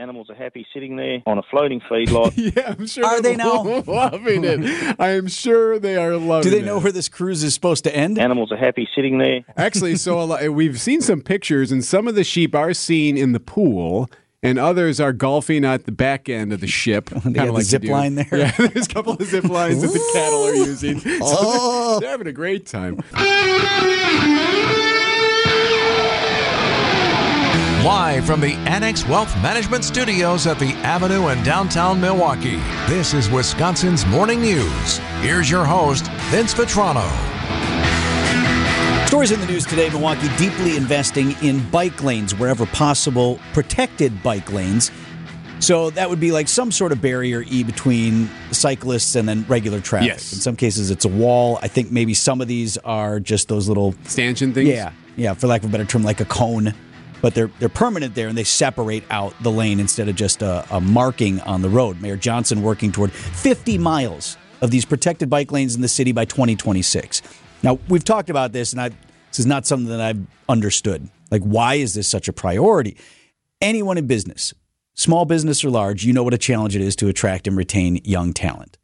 Animals are happy sitting there on a floating feedlot. yeah, I'm sure. Are they're now? loving it? I am sure they are loving it. Do they know where this cruise is supposed to end? Animals are happy sitting there. Actually, so a lot, we've seen some pictures, and some of the sheep are seen in the pool, and others are golfing at the back end of the ship. They kinda have the like zip to line there? Yeah, there's a couple of zip lines that the cattle are using. So Oh. they're, they're having a great time. Live from the Annex Wealth Management Studios at the Avenue in downtown Milwaukee, this is Wisconsin's Morning News. Here's your host, Vince Vitrano. Stories in the news today Milwaukee deeply investing in bike lanes wherever possible, protected bike lanes. So that would be like some sort of barrier E between cyclists and then regular traffic. Yes. In some cases, it's a wall. I think maybe some of these are just those little, Stanchion things? yeah, yeah, for lack of a better term, like a cone. But they're they're permanent there, and they separate out the lane instead of just a, a marking on the road. Mayor Johnson working toward 50 miles of these protected bike lanes in the city by 2026. Now we've talked about this, and I this is not something that I've understood. Like, why is this such a priority? Anyone in business, small business or large, you know what a challenge it is to attract and retain young talent.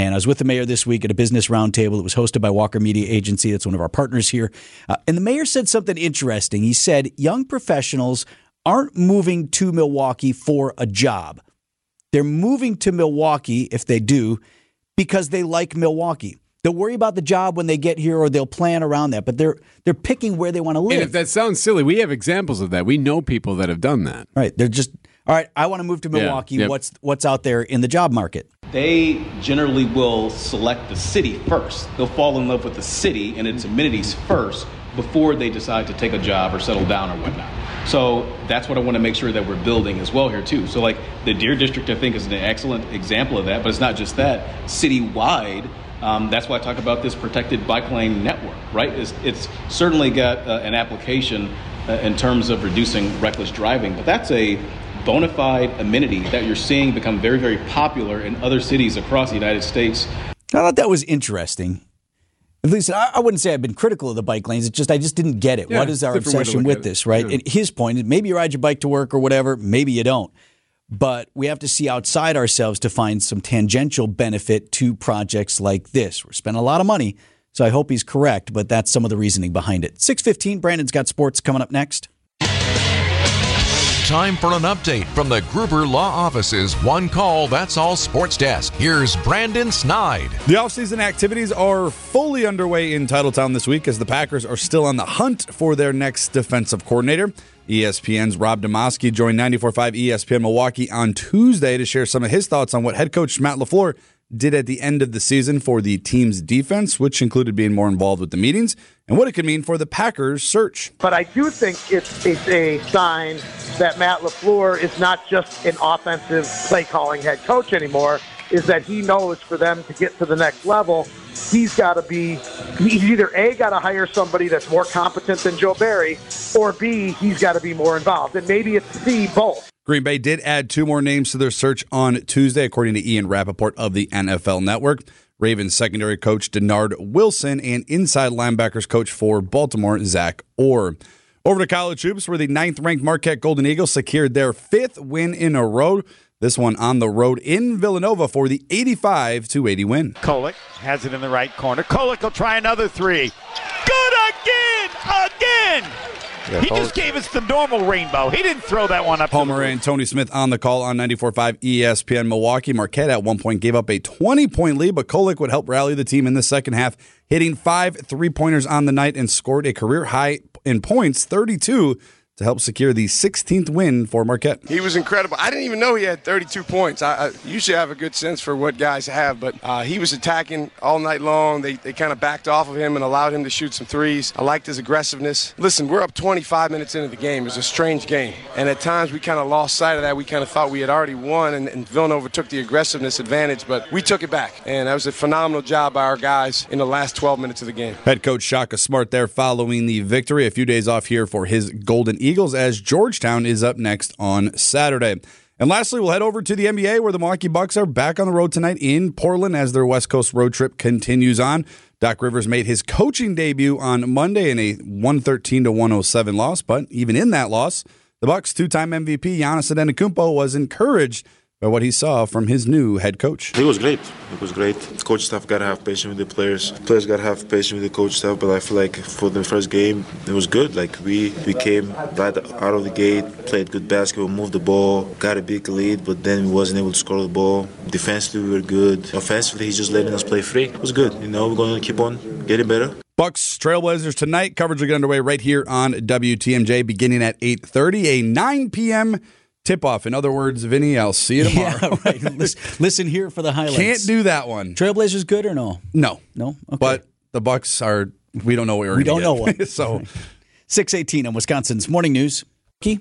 And I was with the mayor this week at a business roundtable that was hosted by Walker Media Agency. That's one of our partners here. Uh, and the mayor said something interesting. He said young professionals aren't moving to Milwaukee for a job. They're moving to Milwaukee, if they do, because they like Milwaukee. They'll worry about the job when they get here or they'll plan around that, but they're they're picking where they want to live. And if that sounds silly, we have examples of that. We know people that have done that. right. They're just all right, I want to move to Yeah, Milwaukee. yep. What's what's out there in the job market? They generally will select the city first. They'll fall in love with the city and its amenities first before they decide to take a job or settle down or whatnot. So that's what I want to make sure that we're building as well here too. So like the Deer District, I think is an excellent example of that. But it's not just that. Citywide, um, that's why I talk about this protected bike lane network. Right? It's, it's certainly got uh, an application uh, in terms of reducing reckless driving, but that's a bona fide amenity that you're seeing become very, very popular in other cities across the United States. I thought that was interesting. At least I, I wouldn't say I've been critical of the bike lanes. It's just I just didn't get it. Yeah, what is our different way to obsession with this, right? Yeah. And his point, is maybe you ride your bike to work or whatever, maybe you don't. But we have to see outside ourselves to find some tangential benefit to projects like this. We're spending a lot of money, so I hope he's correct, but that's some of the reasoning behind it. 615, Brandon's got sports coming up next. Time for an update from the Gruber Law Office's One Call That's All Sports Desk. Here's Brandon Snide. The offseason activities are fully underway in Titletown this week as the Packers are still on the hunt for their next defensive coordinator. ESPN's Rob Demovsky joined 94.5 ESPN Milwaukee on Tuesday to share some of his thoughts on what head coach Matt LaFleur did at the end of the season for the team's defense, which included being more involved with the meetings, and what it could mean for the Packers' search. But I do think it's, it's a sign that Matt LaFleur is not just an offensive play calling head coach anymore, is that he knows for them to get to the next level, he's got to be, he's either A, got to hire somebody that's more competent than Joe Barry, or B, he's got to be more involved. And maybe it's C, both. Green Bay did add two more names to their search on Tuesday, according to Ian Rapoport of the NFL Network. Ravens secondary coach Dennard Wilson and inside linebackers coach for Baltimore, Zach Orr. Over to college hoops, where the ninth ranked Marquette Golden Eagles secured their fifth win in a row. This one on the road in Villanova for the 85 to 80 win. Kolek has it in the right corner. Kolek will try another three. Good again! Again! he just gave us the normal rainbow. He didn't throw that one up. Homer and Tony Smith on the call on 94.5 ESPN Milwaukee. Marquette at one point gave up a 20 point lead, but Kolek would help rally the team in the second half, hitting five three pointers on the night and scored a career high in points, 32, to help secure the 16th win for Marquette. He was incredible. I didn't even know he had 32 points. I, I usually have a good sense for what guys have, but uh, he was attacking all night long. They, they kind of backed off of him and allowed him to shoot some threes. I liked his aggressiveness. Listen, we're up 25 minutes into the game. It was a strange game. And at times we kind of lost sight of that. We kind of thought we had already won, and, and Villanova took the aggressiveness advantage, but we took it back. And that was a phenomenal job by our guys in the last 12 minutes of the game. Head coach Shaka Smart there following the victory. A few days off here for his Golden Eagles as Georgetown is up next on Saturday. And lastly, we'll head over to the NBA where the Milwaukee Bucks are back on the road tonight in Portland as their West Coast road trip continues on. Doc Rivers made his coaching debut on Monday in a 113 to 107 loss, but even in that loss, The Bucks' two-time MVP Giannis Antetokounmpo was encouraged by what he saw from his new head coach. It was great. It was great. Coach staff gotta have patience with the players. Players gotta have patience with the coach staff. But I feel like for the first game, it was good. Like we we came right out of the gate, played good basketball, moved the ball, got a big lead, but then we wasn't able to score the ball. Defensively, we were good. Offensively, he's just letting us play free. It was good. You know, we're going to keep on getting better. Bucks Trailblazers tonight. Coverage will get underway right here on WTMJ beginning at 8:30, a 9 p.m. tip off. In other words, Vinny, I'll see you tomorrow. Yeah, right. listen, listen here for the highlights. Can't do that one. Trailblazers good or no? No. No? Okay. But the Bucks are we don't know what we're we gonna don't know what. so 618 on Wisconsin's Morning News. Key.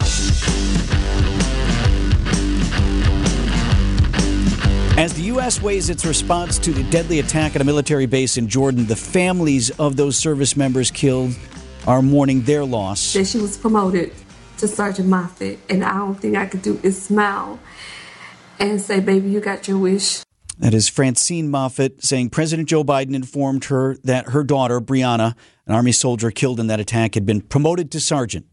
As the U.S. weighs its response to the deadly attack at a military base in Jordan, the families of those service members killed are mourning their loss. That she was promoted to Sergeant Moffett, and I don't think I could do is smile and say, "Baby, you got your wish." That is Francine Moffett saying President Joe Biden informed her that her daughter, Breonna, an Army soldier killed in that attack, had been promoted to sergeant.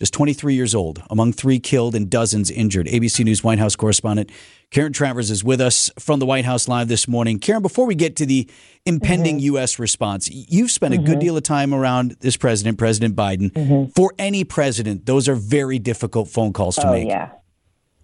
Just 23 years old, among three killed and dozens injured. ABC News White House correspondent Karen Travers is with us from the White House Live this morning. Karen, before we get to the impending Mm-hmm. U.S. response, you've spent a good deal of time around this president, President Biden. Mm-hmm. For any president, those are very difficult phone calls to oh, make. yeah.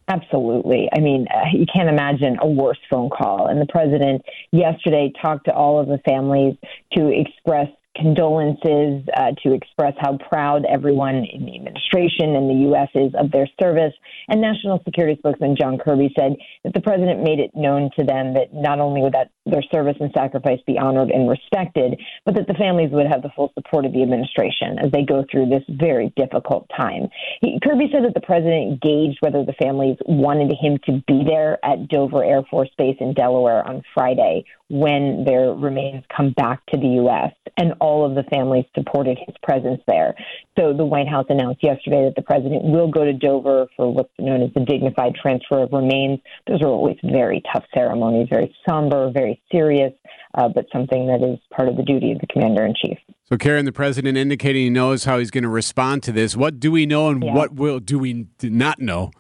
Absolutely. I mean, uh, you can't imagine a worse phone call. And the president yesterday talked to all of the families to express condolences, uh, to express how proud everyone in the administration and the U.S. is of their service. And National Security Spokesman John Kirby said that the president made it known to them that not only would that their service and sacrifice be honored and respected, but that the families would have the full support of the administration as they go through this very difficult time. He, Kirby said that the president gauged whether the families wanted him to be there at Dover Air Force Base in Delaware on Friday when their remains come back to the U.S. And all of the families supported his presence there. So the White House announced yesterday that the president will go to Dover for what's known as the dignified transfer of remains. Those are always very tough ceremonies, very somber, very serious, uh, but something that is part of the duty of the commander in chief. So, Karen, the president indicating he knows how he's going to respond to this. What do we know and Yeah. what will do we not know?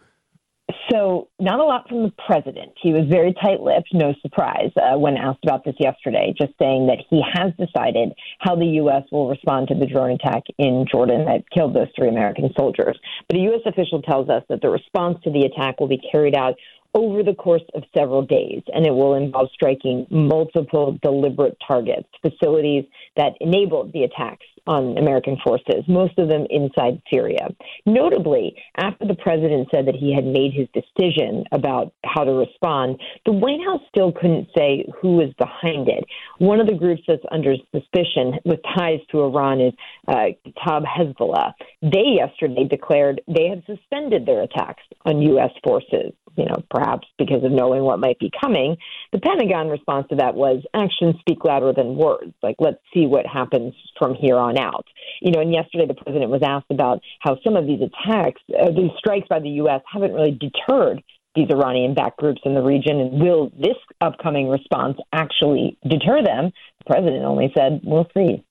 So, not a lot from the president. He was very tight lipped, no surprise, uh, when asked about this yesterday, just saying that he has decided how the U.S. will respond to the drone attack in Jordan that killed those three American soldiers. But a U.S. official tells us that the response to the attack will be carried out over the course of several days, and it will involve striking multiple deliberate targets, facilities that enabled the attacks on American forces, most of them inside Syria. Notably, after the president said that he had made his decision about how to respond, the White House still couldn't say who was behind it. One of the groups that's under suspicion with ties to Iran is uh, Kataib Hezbollah. They yesterday declared they had suspended their attacks on U.S. forces you know, perhaps because of knowing what might be coming. The Pentagon response to that was actions speak louder than words. Like, let's see what happens from here on out. You know, and yesterday the president was asked about how some of these attacks, uh, these strikes by the U.S., haven't really deterred these Iranian backed groups in the region. And will this upcoming response actually deter them? The president only said, we'll see.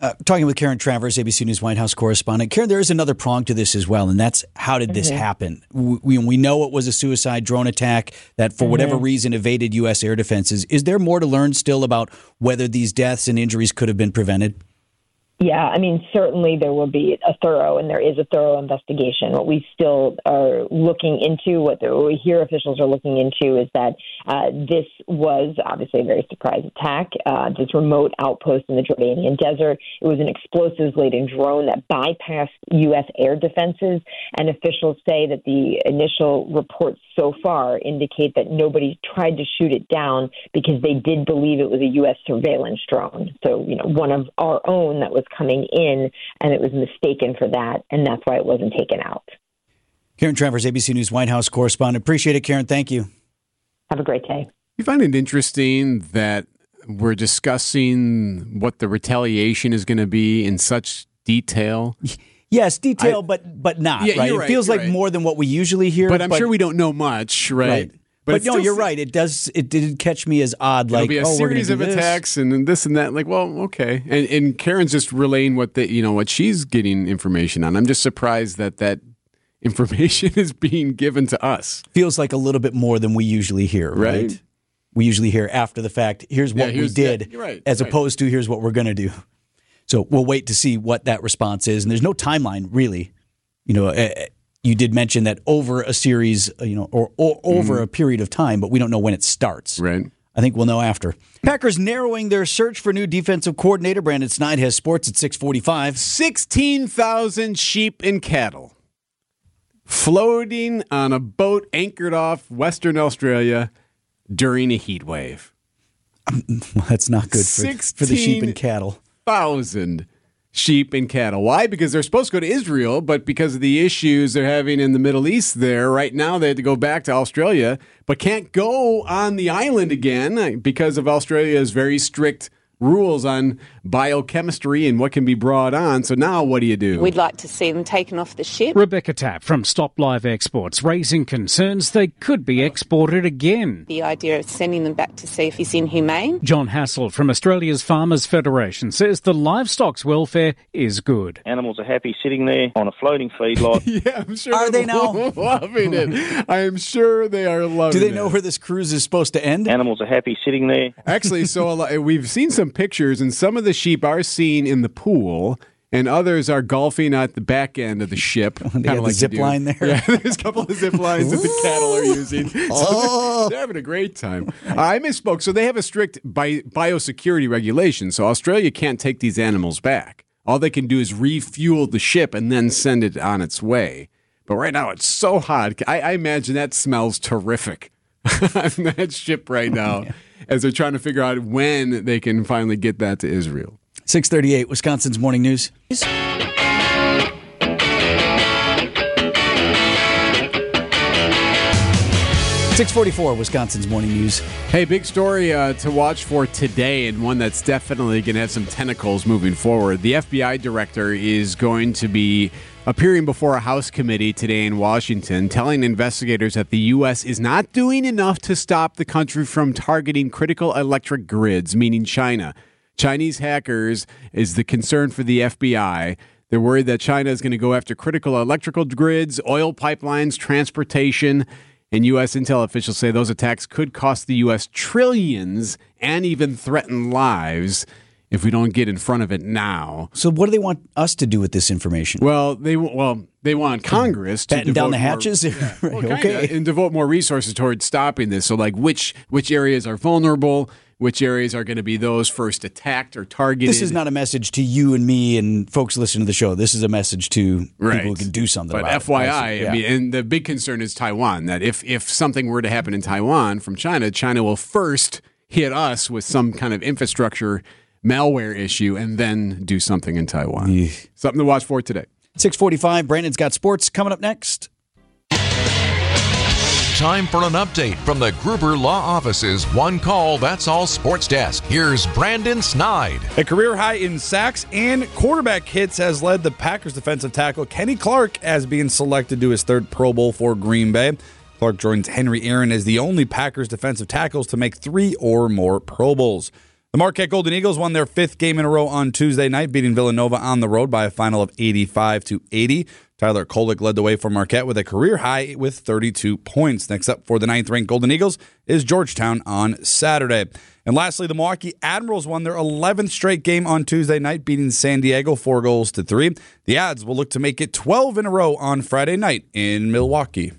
Uh, talking with Karen Travers, ABC News White House correspondent. Karen, there is another prong to this as well, and that's how did this Mhm. happen? We, we know it was a suicide drone attack that, for whatever Mhm. reason, evaded U.S. air defenses. Is there more to learn still about whether these deaths and injuries could have been prevented? Yeah, I mean, certainly there will be a thorough, and there is a thorough investigation. What we still are looking into, what, the, what we hear officials are looking into, is that uh, this was obviously a very surprise attack. Uh, this remote outpost in the Jordanian desert. It was an explosives-laden drone that bypassed U.S. air defenses, and officials say that the initial reports so far indicate that nobody tried to shoot it down because they did believe it was a U.S. surveillance drone. So, you know, one of our own that was coming in, and it was mistaken for that, and that's why it wasn't taken out. Karen Travers, ABC News White House correspondent. Appreciate it, Karen. Thank you. Have a great day. You find it interesting that we're discussing what the retaliation is going to be in such detail. Yes, detail, but but not Yeah, right. you're It right, feels like right. more than what we usually hear. But I'm sure we don't know much, right? But, it no, you're right. It does. It didn't catch me as odd. Like, be a oh, we're gonna series of this. attacks and then this and that. Like, well, okay. And and Karen's just relaying what the you know what she's getting information on. I'm just surprised that that information is being given to us. Feels like a little bit more than we usually hear, right? Right. We usually hear after the fact, here's Yeah, what here's- we did, yeah, right, as right. opposed to here's what we're going to do. So we'll wait to see what that response is. And there's no timeline, really. You know, uh, you did mention that over a series, uh, you know, or, or over a period of time, but we don't know when it starts. Right. I think we'll know after. Packers narrowing their search for new defensive coordinator. Brandon Snide has sports at 645. 16,000 sheep and cattle floating on a boat anchored off Western Australia during a heat wave. That's not good for, for the sheep and cattle. 1,000 sheep and cattle. Why? Because they're supposed to go to Israel, but because of the issues they're having in the Middle East there, right now they had to go back to Australia, but can't go on the island again because of Australia's very strict rules on biochemistry and what can be brought on. So now what do you do? We'd like to see them taken off the ship. Rebecca Tapp from Stop Live Exports raising concerns they could be exported again. The idea of sending them back to see if he's inhumane. John Hassel from Australia's Farmers Federation says the livestock's welfare is good. Animals are happy sitting there on a floating feedlot. yeah, I'm sure. Are they now? loving it? I am sure they are loving Do they know where this cruise is supposed to end? Animals are happy sitting there. Actually, so a lot, we've seen some pictures, and some of the sheep are seen in the pool, and others are golfing at the back end of the ship. They kinda have the zip line there? Yeah, there's a couple of zip lines that the cattle are using. So Oh. they're, they're having a great time. I misspoke. So they have a strict bi- biosecurity regulation. So Australia can't take these animals back. All they can do is refuel the ship and then send it on its way. But right now it's so hot. I, I imagine that smells terrific on that ship right now as they're trying to figure out when they can finally get that to Israel. 638, Wisconsin's Morning News. Six forty-four, Wisconsin's morning news. Hey, big story uh, to watch for today, and one that's definitely going to have some tentacles moving forward. The FBI director is going to be appearing before a House committee today in Washington, telling investigators that the U.S. is not doing enough to stop the country from targeting critical electric grids, meaning China. Chinese hackers is the concern for the FBI. They're worried that China is going to go after critical electrical grids, oil pipelines, transportation. And U.S. intel officials say those attacks could cost the U.S. trillions and even threaten lives if we don't get in front of it now. So, what do they want us to do with this information? Well, they well they want Congress to Batten down the more- hatches? Well, kinda, okay. and devote more resources towards stopping this. So, like, which which areas are vulnerable? Which areas are going to be those first attacked or targeted? This is not a message to you and me and folks listening to the show. This is a message to Right. people who can do something But about FYI, it. I, Yeah. mean, and the big concern is Taiwan. That if if something were to happen in Taiwan from China, China will first hit us with some kind of infrastructure malware issue, and then do something in Taiwan. Something to watch for today. 645, Brandon's got sports coming up next. Time for an update from the Gruber Law Office's One Call That's All Sports Desk. Here's Brandon Snide. A career high in sacks and quarterback hits has led the Packers defensive tackle Kenny Clark as being selected to his third Pro Bowl for Green Bay. Clark joins Henry Aaron as the only Packers defensive tackles to make three or more Pro Bowls. The Marquette Golden Eagles won their fifth game in a row on Tuesday night, beating Villanova on the road by a final of 85 to 80. Tyler Kolek led the way for Marquette with a career high with 32 points. Next up for the ninth ranked Golden Eagles is Georgetown on Saturday. And lastly, the Milwaukee Admirals won their 11th straight game on Tuesday night, beating San Diego four goals to three. The Ads will look to make it 12 in a row on Friday night in Milwaukee.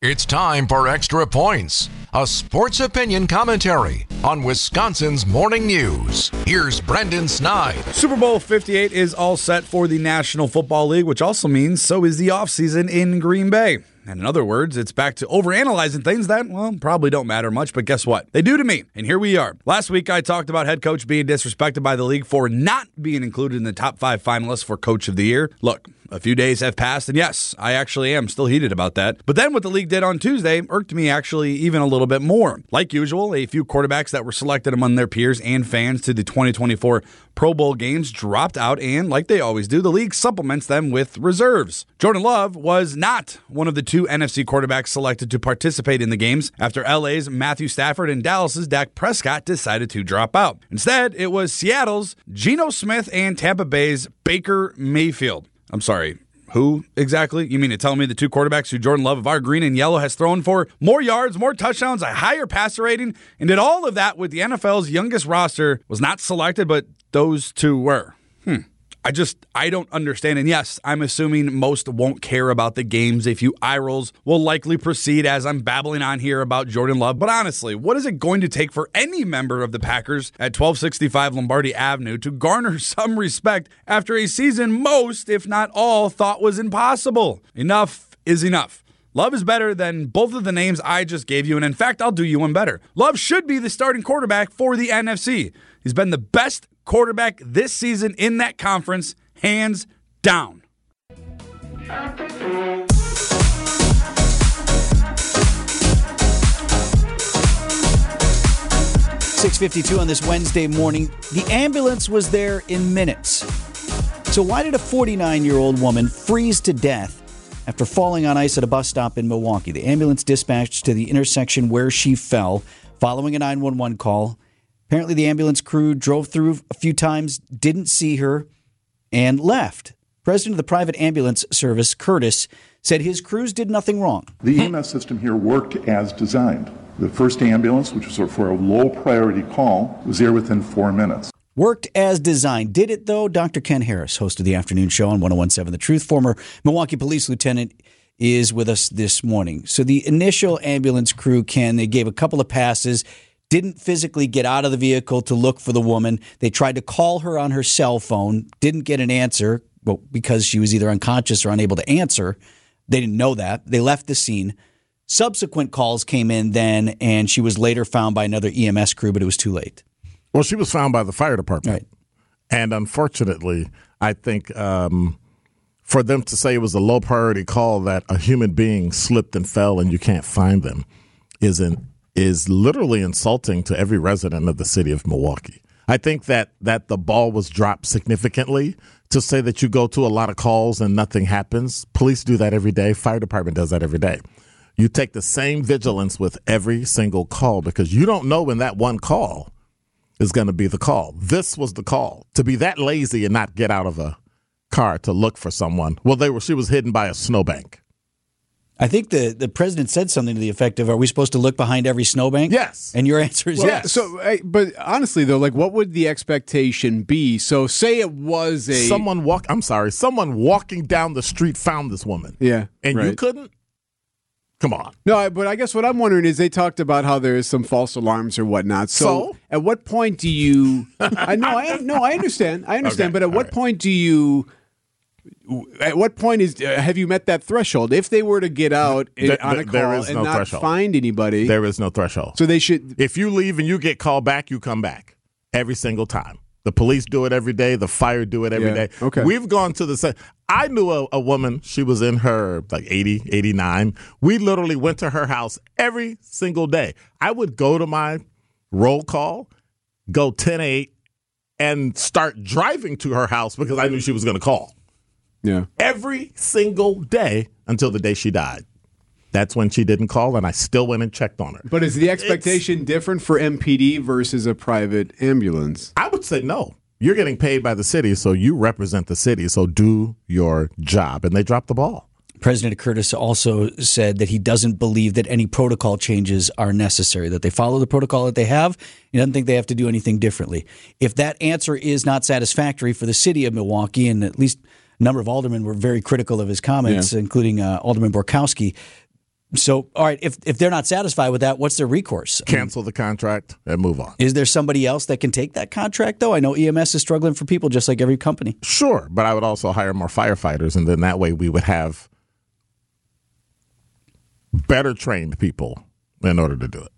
It's time for Extra Points, a sports opinion commentary on Wisconsin's morning news. Here's Brandon Snide. Super Bowl 58 is all set for the National Football League, which also means so is the offseason in Green Bay. And in other words, it's back to overanalyzing things that, well, probably don't matter much, but guess what? They do to me. And here we are. Last week, I talked about head coach being disrespected by the league for not being included in the top five finalists for Coach of the Year. Look, a few days have passed, and yes, I actually am still heated about that. But then what the league did on Tuesday irked me actually even a little bit more. Like usual, a few quarterbacks that were selected among their peers and fans to the 2024 Pro Bowl games dropped out, and like they always do, the league supplements them with reserves. Jordan Love was not one of the two NFC quarterbacks selected to participate in the games after LA's Matthew Stafford and Dallas's Dak Prescott decided to drop out. Instead, it was Seattle's Geno Smith and Tampa Bay's Baker Mayfield. I'm sorry. Who exactly? You mean to tell me the two quarterbacks who Jordan Love of our green and yellow has thrown for more yards, more touchdowns, a higher passer rating, and did all of that with the NFL's youngest roster was not selected, but those two were? Hmm. I just I don't understand. And yes, I'm assuming most won't care about the games. A few eye rolls will likely proceed as I'm babbling on here about Jordan Love. But honestly, what is it going to take for any member of the Packers at 1265 Lombardi Avenue to garner some respect after a season most, if not all, thought was impossible? Enough is enough. Love is better than both of the names I just gave you, and in fact, I'll do you one better. Love should be the starting quarterback for the NFC. He's been the best quarterback this season in that conference, hands down. Six fifty-two on this Wednesday morning. The ambulance was there in minutes. So why did a forty-nine-year-old woman freeze to death after falling on ice at a bus stop in Milwaukee? The ambulance dispatched to the intersection where she fell following a nine one one call. Apparently, the ambulance crew drove through a few times, didn't see her, and left. President of the private ambulance service, Curtis, said his crews did nothing wrong. The EMS system here worked as designed. The first ambulance, which was for a low priority call, was there within four minutes. Worked as designed. Did it though? Dr. Ken Harris, host of the afternoon show on 1017 The Truth, former Milwaukee police lieutenant, is with us this morning. So the initial ambulance crew, Ken, they gave a couple of passes didn't physically get out of the vehicle to look for the woman. They tried to call her on her cell phone, didn't get an answer well, because she was either unconscious or unable to answer. They didn't know that. They left the scene. Subsequent calls came in then, and she was later found by another EMS crew, but it was too late. Well, she was found by the fire department. Right. And unfortunately, I think um, for them to say it was a low priority call that a human being slipped and fell and you can't find them is an is literally insulting to every resident of the city of Milwaukee. I think that that the ball was dropped significantly to say that you go to a lot of calls and nothing happens. Police do that every day. Fire department does that every day. You take the same vigilance with every single call because you don't know when that one call is going to be the call. This was the call. To be that lazy and not get out of a car to look for someone. Well, they were she was hidden by a snowbank. I think the, the president said something to the effect of, "Are we supposed to look behind every snowbank?" Yes, and your answer is well, yes. So, but honestly, though, like, what would the expectation be? So, say it was a someone walk. I'm sorry, someone walking down the street found this woman. Yeah, and right. you couldn't. Come on. No, but I guess what I'm wondering is they talked about how there is some false alarms or whatnot. So, so? at what point do you? I know, I no, I understand, I understand. Okay. But at All what right. point do you? At what point is uh, have you met that threshold? If they were to get out there, on a call no and not threshold. find anybody, there is no threshold. So they should. If you leave and you get called back, you come back every single time. The police do it every day. The fire do it every yeah. day. Okay. We've gone to the same. I knew a, a, woman. She was in her like 80, 89. We literally went to her house every single day. I would go to my roll call, go 10 8, and start driving to her house because I knew she was going to call. Yeah. Every single day until the day she died. That's when she didn't call, and I still went and checked on her. But is the expectation it's, different for MPD versus a private ambulance? I would say no. You're getting paid by the city, so you represent the city, so do your job. And they dropped the ball. President Curtis also said that he doesn't believe that any protocol changes are necessary, that they follow the protocol that they have. He doesn't think they have to do anything differently. If that answer is not satisfactory for the city of Milwaukee, and at least a number of aldermen were very critical of his comments, yeah. including uh, Alderman Borkowski, so, all right, if if they're not satisfied with that, what's their recourse? Cancel the contract and move on. Is there somebody else that can take that contract, though? I know EMS is struggling for people just like every company. Sure, but I would also hire more firefighters, and then that way we would have better trained people in order to do it.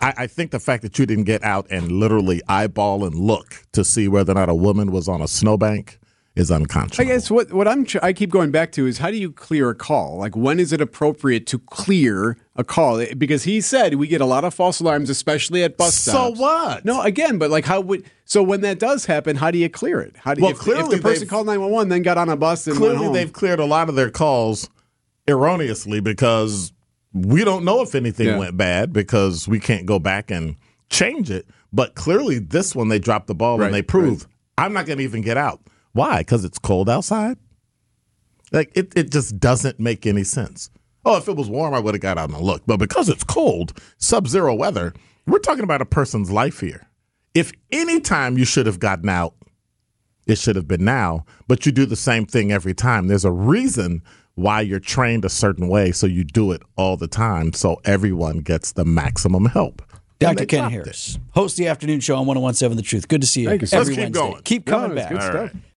I, I think the fact that you didn't get out and literally eyeball and look to see whether or not a woman was on a snowbank is unconscionable. I guess what what I'm I keep going back to is how do you clear a call? Like when is it appropriate to clear a call? Eh, because he said we get a lot of false alarms, especially at bus stops. So what? No, again, but like how would so when that does happen, how do you clear it? How do well, if, clearly if the person called nine one one then got on a bus and clearly they've cleared a lot of their calls erroneously because we don't know if anything yeah. went bad because we can't go back and change it. But clearly, this one they dropped the ball right, and they proved right. I'm not going to even get out. Why? Because it's cold outside. Like it, it just doesn't make any sense. Oh, if it was warm, I would have got out and looked. But because it's cold, sub zero weather, we're talking about a person's life here. If any time you should have gotten out, it should have been now, but you do the same thing every time. There's a reason why you're trained a certain way, so you do it all the time, so everyone gets the maximum help. Dr. Ken dropped it. Harris, host the afternoon show on 1017 The Truth. Good to see you. Thank you, every Let's keep Wednesday. going. Keep coming it's back. good stuff.